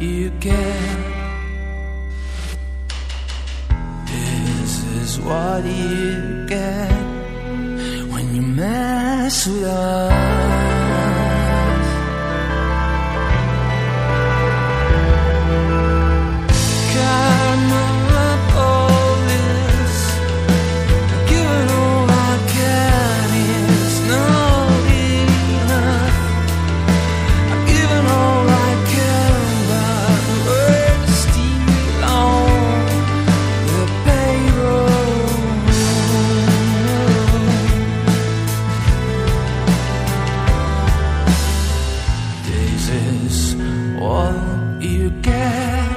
you get. This is what you get when you mess with us. Is what you get.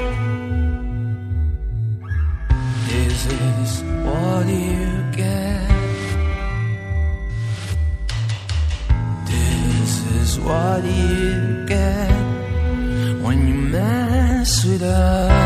This is what you get. This is what you get when you mess with us.